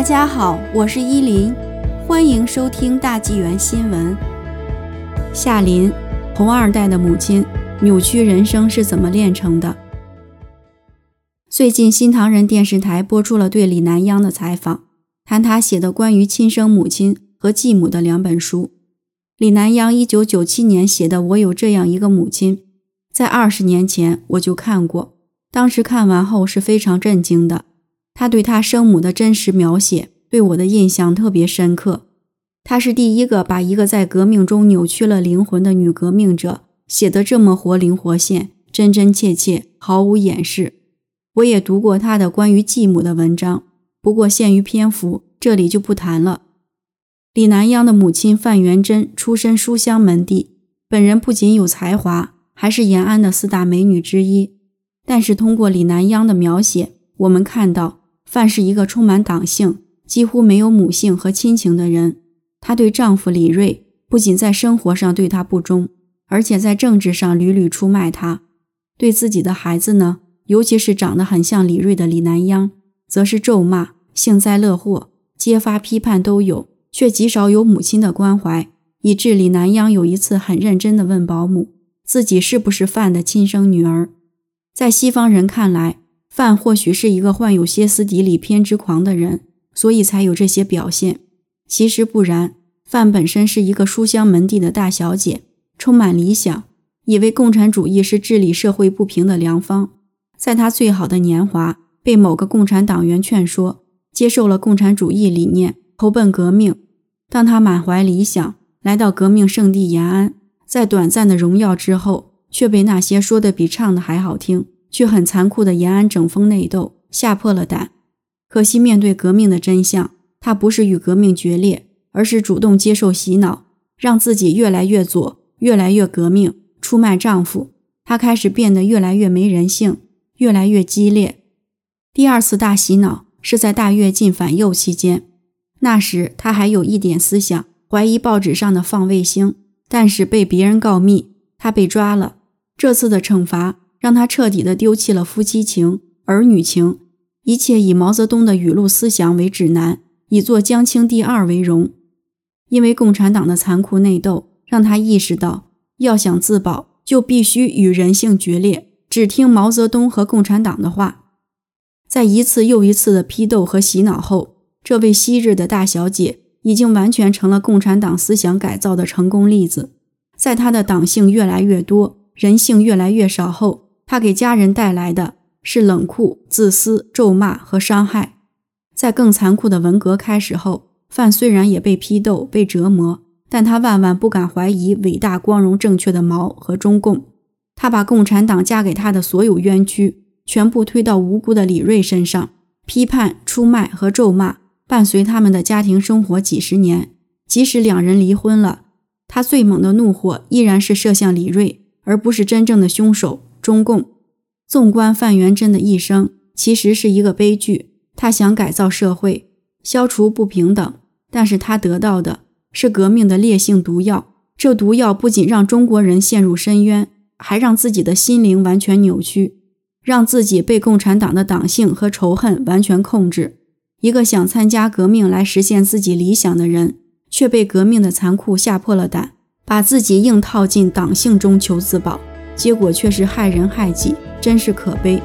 大家好，我是依林，欢迎收听大纪元新闻。夏琳，红二代的母亲，扭曲人生是怎么炼成的？最近新唐人电视台播出了对李南央的采访，谈他写的关于亲生母亲和继母的两本书。李南央一九九七年写的《我有这样一个母亲》，在二十年前我就看过，当时看完后是非常震惊的。他对他生母的真实描写，对我的印象特别深刻。他是第一个把一个在革命中扭曲了灵魂的女革命者写得这么活灵活现、真真切切，毫无掩饰。我也读过他的关于继母的文章，不过限于篇幅，这里就不谈了。李南央的母亲范元贞出身书香门第，本人不仅有才华，还是延安的四大美女之一。但是通过李南央的描写，我们看到。范是一个充满党性、几乎没有母性和亲情的人。她对丈夫李瑞不仅在生活上对他不忠，而且在政治上屡屡出卖他。对自己的孩子呢，尤其是长得很像李瑞的李南央，则是咒骂、幸灾乐祸、揭发批判都有，却极少有母亲的关怀，以致李南央有一次很认真地问保姆，自己是不是范的亲生女儿。在西方人看来，范或许是一个患有歇斯底里、偏执狂的人，所以才有这些表现。其实不然，范本身是一个书香门第的大小姐，充满理想，以为共产主义是治理社会不平的良方。在她最好的年华，被某个共产党员劝说，接受了共产主义理念，投奔革命。当她满怀理想，来到革命圣地延安，在短暂的荣耀之后，却被那些说的比唱的还好听。却很残酷的延安整风内斗吓破了胆。可惜面对革命的真相，她不是与革命决裂，而是主动接受洗脑，让自己越来越左，越来越革命，出卖丈夫。她开始变得越来越没人性，越来越激烈。第二次大洗脑是在大跃进反右期间，那时她还有一点思想，怀疑报纸上的放卫星，但是被别人告密，她被抓了。这次的惩罚。让他彻底的丢弃了夫妻情、儿女情，一切以毛泽东的语录思想为指南，以做江青第二为荣。因为共产党的残酷内斗，让他意识到，要想自保，就必须与人性决裂，只听毛泽东和共产党的话。在一次又一次的批斗和洗脑后，这位昔日的大小姐已经完全成了共产党思想改造的成功例子。在她的党性越来越多，人性越来越少后，他给家人带来的是冷酷、自私、咒骂和伤害。在更残酷的文革开始后，范虽然也被批斗、被折磨，但他万万不敢怀疑伟大、光荣、正确的毛和中共。他把共产党加给他的所有冤屈全部推到无辜的李瑞身上，批判、出卖和咒骂伴随他们的家庭生活几十年。即使两人离婚了，他最猛的怒火依然是射向李瑞，而不是真正的凶手。中共纵观范元贞的一生，其实是一个悲剧。他想改造社会，消除不平等，但是他得到的是革命的烈性毒药。这毒药不仅让中国人陷入深渊，还让自己的心灵完全扭曲，让自己被共产党的党性和仇恨完全控制。一个想参加革命来实现自己理想的人，却被革命的残酷吓破了胆，把自己硬套进党性中求自保。结果却是害人害己，真是可悲。